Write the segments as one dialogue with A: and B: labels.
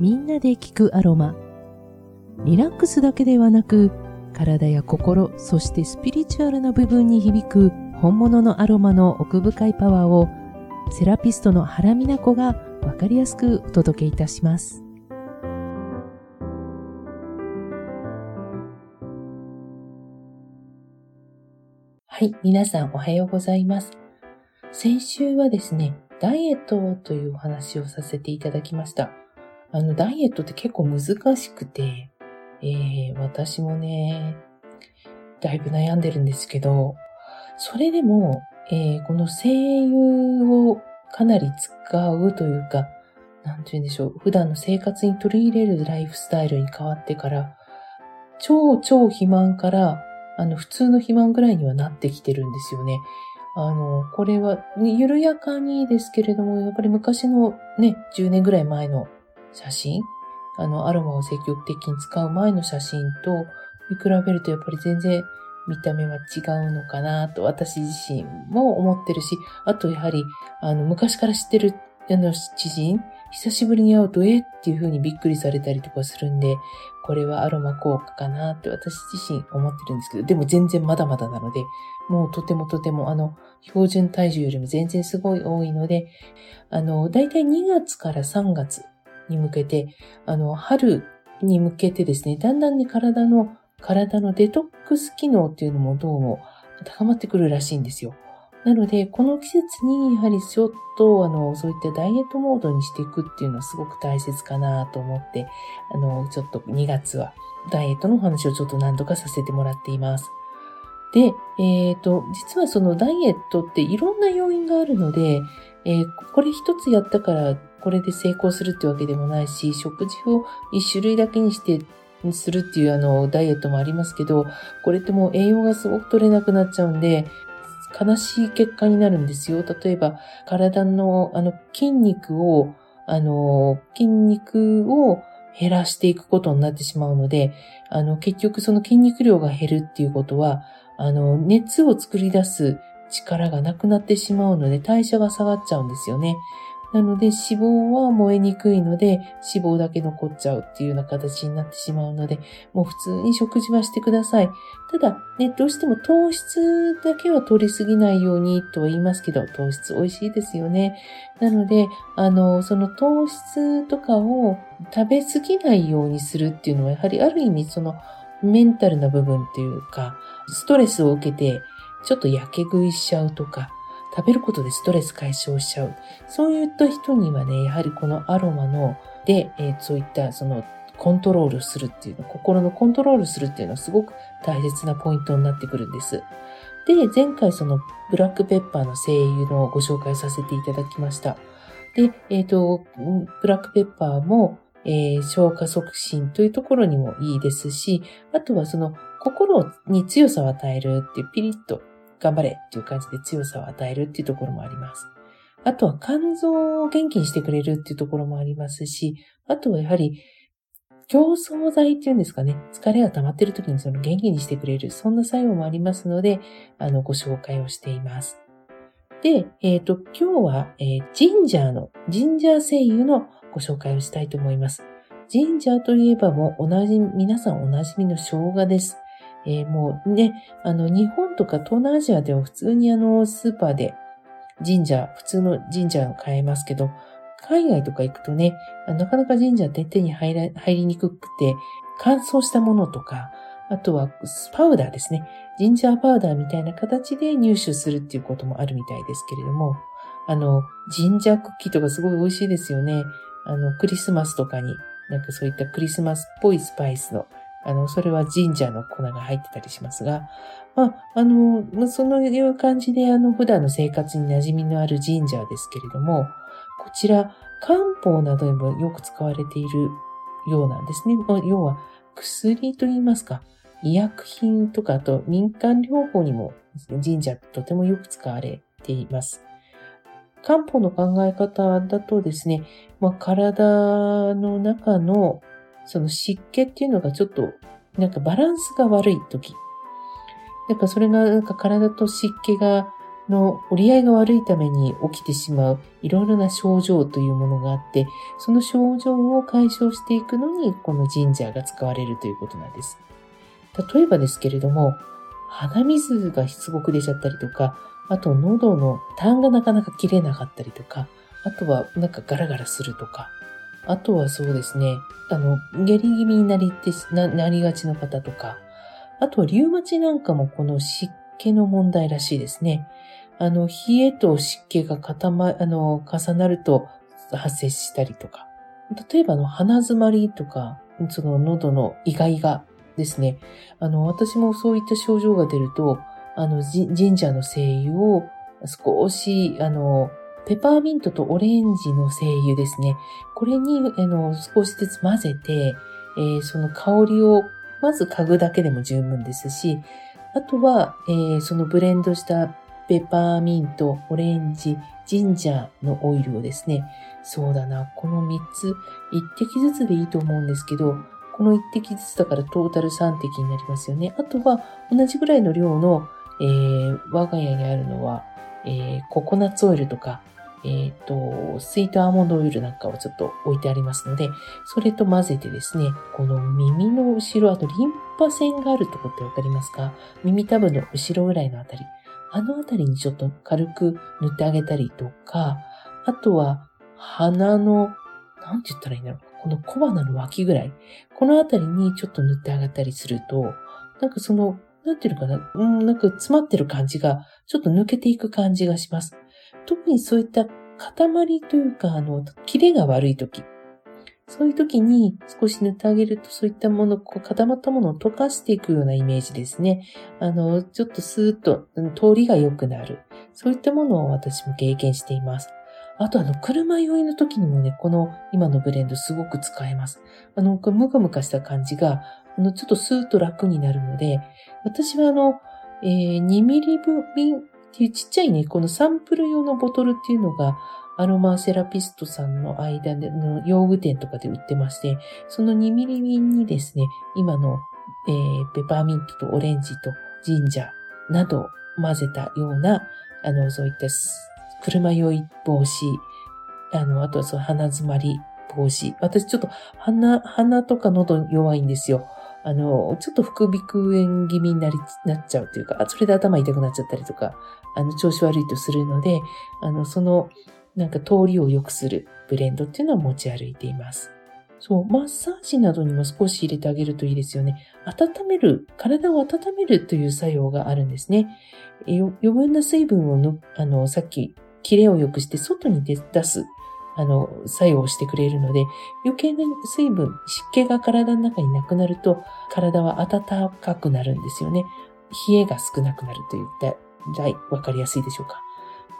A: みんなで聞くアロマ。リラックスだけではなく、体や心、そしてスピリチュアルな部分に響く本物のアロマの奥深いパワーを、セラピストの原美奈子がわかりやすくお届けいたします。はい、皆さんおはようございます。先週はですね、ダイエットというお話をさせていただきました。あの、ダイエットって結構難しくて、えー、私もね、だいぶ悩んでるんですけど、それでも、えー、この精油をかなり使うというか、なんて言うんでしょう、普段の生活に取り入れるライフスタイルに変わってから、超超肥満から、あの、普通の肥満ぐらいにはなってきてるんですよね。あの、これは、緩やかにですけれども、やっぱり昔のね、10年ぐらい前の写真、あの、アロマを積極的に使う前の写真と見比べると、やっぱり全然見た目は違うのかなと私自身も思ってるし、あとやはり、あの、昔から知ってる、あの、知人、久しぶりに会うと、えっていう風にびっくりされたりとかするんで、これはアロマ効果かなって私自身思ってるんですけど、でも全然まだまだなので、もうとてもとてもあの、標準体重よりも全然すごい多いので、あの、だいたい2月から3月に向けて、あの、春に向けてですね、だんだんに体の、体のデトックス機能っていうのもどうも高まってくるらしいんですよ。なので、この季節にやはりちょっと、あの、そういったダイエットモードにしていくっていうのはすごく大切かなと思って、あの、ちょっと2月はダイエットのお話をちょっと何度かさせてもらっています。で、えっ、ー、と、実はそのダイエットっていろんな要因があるので、えー、これ一つやったからこれで成功するってわけでもないし、食事を一種類だけにしてするっていうあのダイエットもありますけど、これってもう栄養がすごく取れなくなっちゃうんで、悲しい結果になるんですよ。例えば、体のあの筋肉を、あの、筋肉を減らしていくことになってしまうので、あの、結局その筋肉量が減るっていうことは、あの、熱を作り出す力がなくなってしまうので、代謝が下がっちゃうんですよね。なので脂肪は燃えにくいので脂肪だけ残っちゃうっていうような形になってしまうので、もう普通に食事はしてください。ただ、ね、どうしても糖質だけは取りすぎないようにとは言いますけど、糖質美味しいですよね。なので、あの、その糖質とかを食べ過ぎないようにするっていうのは、やはりある意味そのメンタルな部分っていうか、ストレスを受けて、ちょっとやけ食いしちゃうとか、食べることでストレス解消しちゃう。そういった人にはね、やはりこのアロマの、で、えー、そういったそのコントロールするっていうの、心のコントロールするっていうのはすごく大切なポイントになってくるんです。で、前回そのブラックペッパーの精油のご紹介させていただきました。で、えっ、ー、と、ブラックペッパーも、えー、消化促進というところにもいいですし、あとはその心に強さを与えるっていうピリッと頑張れっていう感じで強さを与えるっていうところもあります。あとは肝臓を元気にしてくれるっていうところもありますし、あとはやはり競争剤っていうんですかね、疲れが溜まっている時にその元気にしてくれる、そんな作用もありますので、あの、ご紹介をしています。で、えっ、ー、と、今日は、えー、ジンジャーの、ジンジャー精油のご紹介をしたいと思います。ジンジャーといえばもう同じ、皆さんおなじみの生姜です。えー、もうね、あの、日本とか東南アジアでは普通にあの、スーパーで神社、普通の神社を買えますけど、海外とか行くとね、なかなか神社って手に入ら入りにくくて、乾燥したものとか、あとはパウダーですね。ジンジャーパウダーみたいな形で入手するっていうこともあるみたいですけれども、あの、ジンジャークッキーとかすごい美味しいですよね。あの、クリスマスとかに、なんかそういったクリスマスっぽいスパイスのあの、それはジンジャーの粉が入ってたりしますが、まあ、あの、そのいう感じで、あの、普段の生活に馴染みのあるジンジャーですけれども、こちら、漢方などでもよく使われているようなんですね。要は、薬と言いますか、医薬品とか、あと民間療法にもジンジャーとてもよく使われています。漢方の考え方だとですね、まあ、体の中のその湿気っていうのがちょっと、なんかバランスが悪い時。なんかそれが、なんか体と湿気が、の折り合いが悪いために起きてしまういろいろな症状というものがあって、その症状を解消していくのに、このジンジャーが使われるということなんです。例えばですけれども、鼻水がすごく出ちゃったりとか、あと喉の痰がなかなか切れなかったりとか、あとはなんかガラガラするとか、あとはそうですね、あの、下痢気味になりてななりがちの方とか、あとはリウマチなんかもこの湿気の問題らしいですね。あの、冷えと湿気が固ま、あの、重なると発生したりとか。例えば、あの、鼻詰まりとか、その喉の意外がですね。あの、私もそういった症状が出ると、あの、神社の精油を少し、あの、ペパーミントとオレンジの精油ですね。これに、あの、少しずつ混ぜて、えー、その香りをまず嗅ぐだけでも十分ですし、あとは、えー、そのブレンドしたペパーミント、オレンジ、ジンジャーのオイルをですね、そうだな、この3つ、1滴ずつでいいと思うんですけど、この1滴ずつだからトータル3滴になりますよね。あとは、同じぐらいの量の、えー、我が家にあるのは、えー、ココナッツオイルとか、えっ、ー、と、スイートアーモンドオイルなんかをちょっと置いてありますので、それと混ぜてですね、この耳の後ろ、あとリンパ腺があるとこってわかりますか？耳たぶの後ろぐらいのあたり。あのあたりにちょっと軽く塗ってあげたりとか、あとは鼻の、なんて言ったらいいんだろう。この小鼻の脇ぐらい。このあたりにちょっと塗ってあげたりすると、なんかその、なんていうのかな、うん、なんか詰まってる感じが、ちょっと抜けていく感じがします。特にそういった塊というか、あの、キレが悪い時。そういう時に少し塗ってあげると、そういったもの、こう固まったものを溶かしていくようなイメージですね。あの、ちょっとスーッと通りが良くなる。そういったものを私も経験しています。あとあの、車酔いの時にもね、この今のブレンドすごく使えます。あの、ムカムカした感じが、あの、ちょっとスーッと楽になるので、私はあの、えー、2ミリ分っていうちっちゃいね、このサンプル用のボトルっていうのが、アロマセラピストさんの間での用具店とかで売ってまして、その2ミリ瓶にですね、今の、えー、ペパーミントとオレンジとジンジャーなどを混ぜたような、あの、そういった車酔い防止、あの、あとはその鼻詰まり防止。私ちょっと鼻、鼻とか喉弱いんですよ。あの、ちょっと副鼻腔炎気味になり、なっちゃうというか、それで頭痛くなっちゃったりとか、あの、調子悪いとするので、あの、その、なんか通りを良くするブレンドっていうのは持ち歩いています。そう、マッサージなどにも少し入れてあげるといいですよね。温める、体を温めるという作用があるんですね。余分な水分をの、あの、さっき、キレを良くして外に出す、あの、作用してくれるので、余計な水分、湿気が体の中になくなると、体は暖かくなるんですよね。冷えが少なくなるといったら、わかりやすいでしょうか。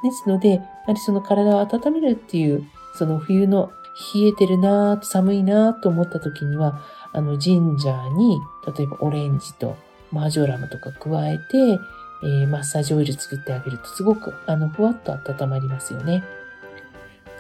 A: ですので、やはりその体を温めるっていう、その冬の冷えてるなぁ、寒いなぁと思った時には、あの、ジンジャーに、例えばオレンジとマージョラムとか加えて、えー、マッサージオイル作ってあげるとすごく、あの、ふわっと温まりますよね。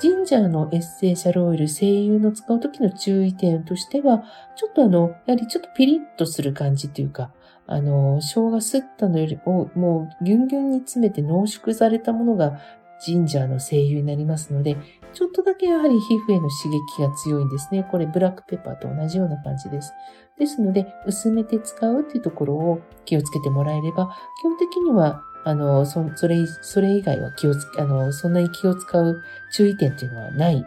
A: ジンジャーのエッセンシャルオイル、精油の使う時の注意点としては、ちょっとあの、やはりちょっとピリッとする感じというか、あの、生姜すったのよりも、もうギュンギュンに詰めて濃縮されたものがジンジャーの精油になりますので、ちょっとだけやはり皮膚への刺激が強いんですね。これブラックペッパーと同じような感じです。ですので、薄めて使うっていうところを気をつけてもらえれば、基本的には、あの、そそれ、それ以外は気をつあの、そんなに気を使う注意点っていうのはない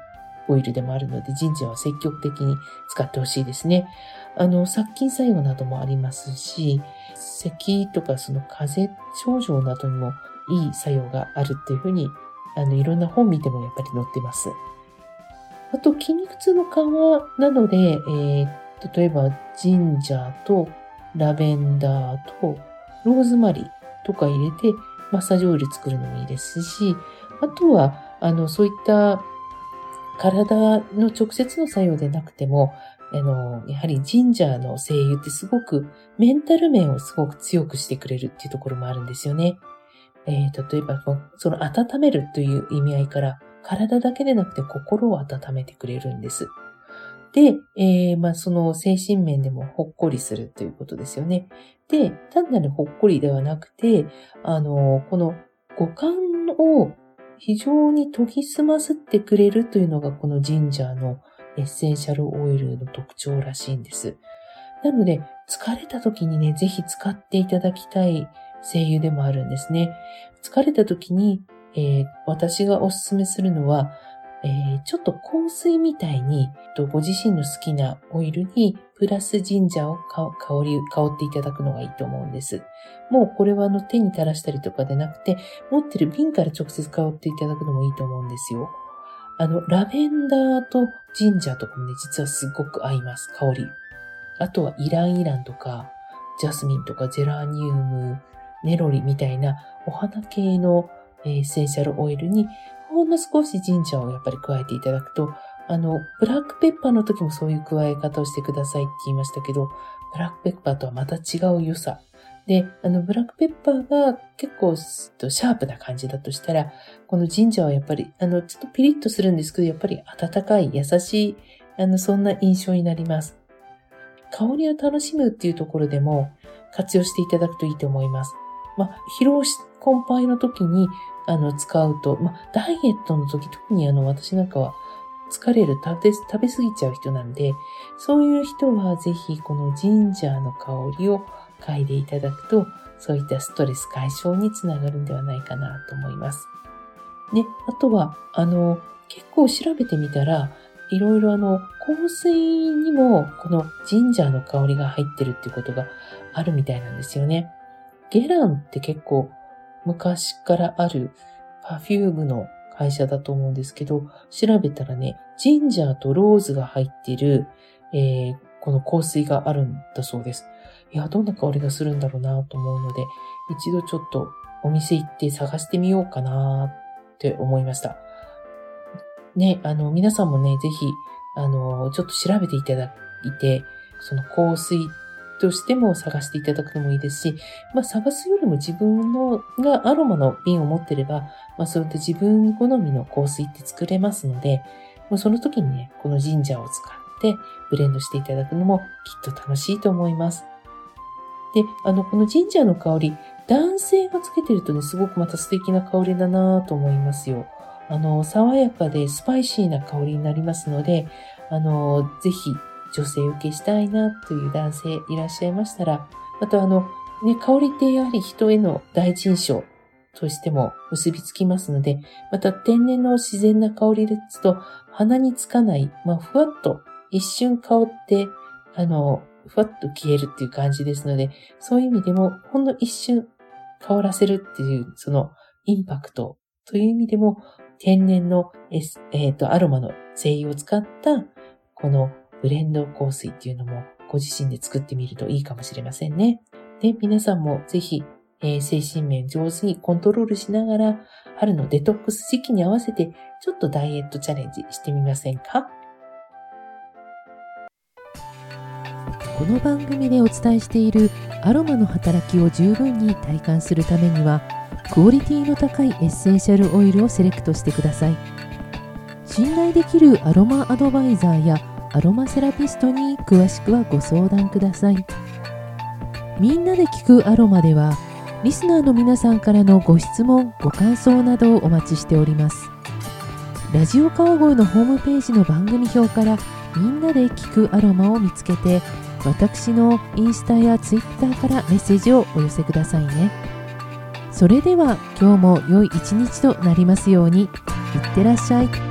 A: オイルでもあるので、ジンジャーは積極的に使ってほしいですね。あの、殺菌作用などもありますし、咳とかその風邪症状などにもいい作用があるっていうふうに、あの、いろんな本見てもやっぱり載ってます。あと、筋肉痛の緩和なので、えー、例えば、ジンジャーとラベンダーとローズマリーとか入れて、マッサージオイル作るのもいいですし、あとは、あの、そういった体の直接の作用でなくても、あの、やはりジンジャーの精油ってすごくメンタル面をすごく強くしてくれるっていうところもあるんですよね。えー、例えば、その温めるという意味合いから体だけでなくて心を温めてくれるんです。で、えー、まあ、その精神面でもほっこりするということですよね。で、単なるほっこりではなくて、あの、この五感を非常に研ぎ澄ませてくれるというのがこのジンジャーのエッセンシャルオイルの特徴らしいんです。なので、疲れた時にね、ぜひ使っていただきたい精油でもあるんですね。疲れた時に、えー、私がおすすめするのは、えー、ちょっと香水みたいに、ご自身の好きなオイルにプラスジンジャーを香り、香っていただくのがいいと思うんです。もうこれはあの手に垂らしたりとかでなくて、持ってる瓶から直接香っていただくのもいいと思うんですよ。あの、ラベンダーとジンジャーとかもね、実はすごく合います、香り。あとはイランイランとか、ジャスミンとかゼラニウム、ネロリみたいなお花系のエッセンシャルオイルにほんの少しジンジャーをやっぱり加えていただくと、あの、ブラックペッパーの時もそういう加え方をしてくださいって言いましたけど、ブラックペッパーとはまた違う良さ。で、あの、ブラックペッパーが結構シャープな感じだとしたら、このジンジャーはやっぱり、あの、ちょっとピリッとするんですけど、やっぱり温かい、優しい、あの、そんな印象になります。香りを楽しむっていうところでも活用していただくといいと思います。まあ、疲労困憊の時にあの、使うと、まあ、ダイエットの時、特にあの、私なんかは、疲れる、食べ、食べ過ぎちゃう人なんで、そういう人はぜひこのジンジャーの香りを嗅いでいただくと、そういったストレス解消につながるんではないかなと思います。ね、あとは、あの、結構調べてみたら、いろいろあの、香水にもこのジンジャーの香りが入ってるっていうことがあるみたいなんですよね。ゲランって結構昔からあるパフュームの会社だと思うんですけど、調べたらね、ジンジャーとローズが入っている、えー、この香水があるんだそうです。いや、どんな香りがするんだろうなと思うので、一度ちょっとお店行って探してみようかなって思いました。ね、あの、皆さんもね、ぜひ、あの、ちょっと調べていただいて、その香水としても探していただくのもいいですし、まあ、探すよりも自分のがアロマの瓶を持ってれば、まあ、そうやって自分好みの香水って作れますので、もうその時にね、このジンジャーを使ってブレンドしていただくのもきっと楽しいと思います。で、あの、このジンジャーの香り、男性がつけてるとね、すごくまた素敵な香りだなと思いますよ。あの、爽やかでスパイシーな香りになりますので、あの、ぜひ女性受けしたいなという男性いらっしゃいましたら、またあの、ね、香りってやはり人への第一印象としても結びつきますので、また天然の自然な香りですと鼻につかない、まあ、ふわっと一瞬香って、あの、ふわっと消えるっていう感じですので、そういう意味でもほんの一瞬香らせるっていう、そのインパクトという意味でも、天然の、えっ、ー、と、アロマの精油を使った、このブレンド香水っていうのもご自身で作ってみるといいかもしれませんね。で、皆さんもぜひ、えー、精神面上手にコントロールしながら、春のデトックス時期に合わせて、ちょっとダイエットチャレンジしてみませんか？
B: この番組でお伝えしているアロマの働きを十分に体感するためには、クオリティの高いエッセンシャルオイルをセレクトしてください。信頼できるアロマアドバイザーやアロマセラピストに詳しくはご相談ください。みんなで聞くアロマではリスナーの皆さんからのご質問ご感想などをお待ちしております。ラジオ川越のホームページの番組表からみんなで聞くアロマを見つけて私のインスタやツイッターからメッセージをお寄せくださいね。それでは今日も良い一日となりますようにいってらっしゃい。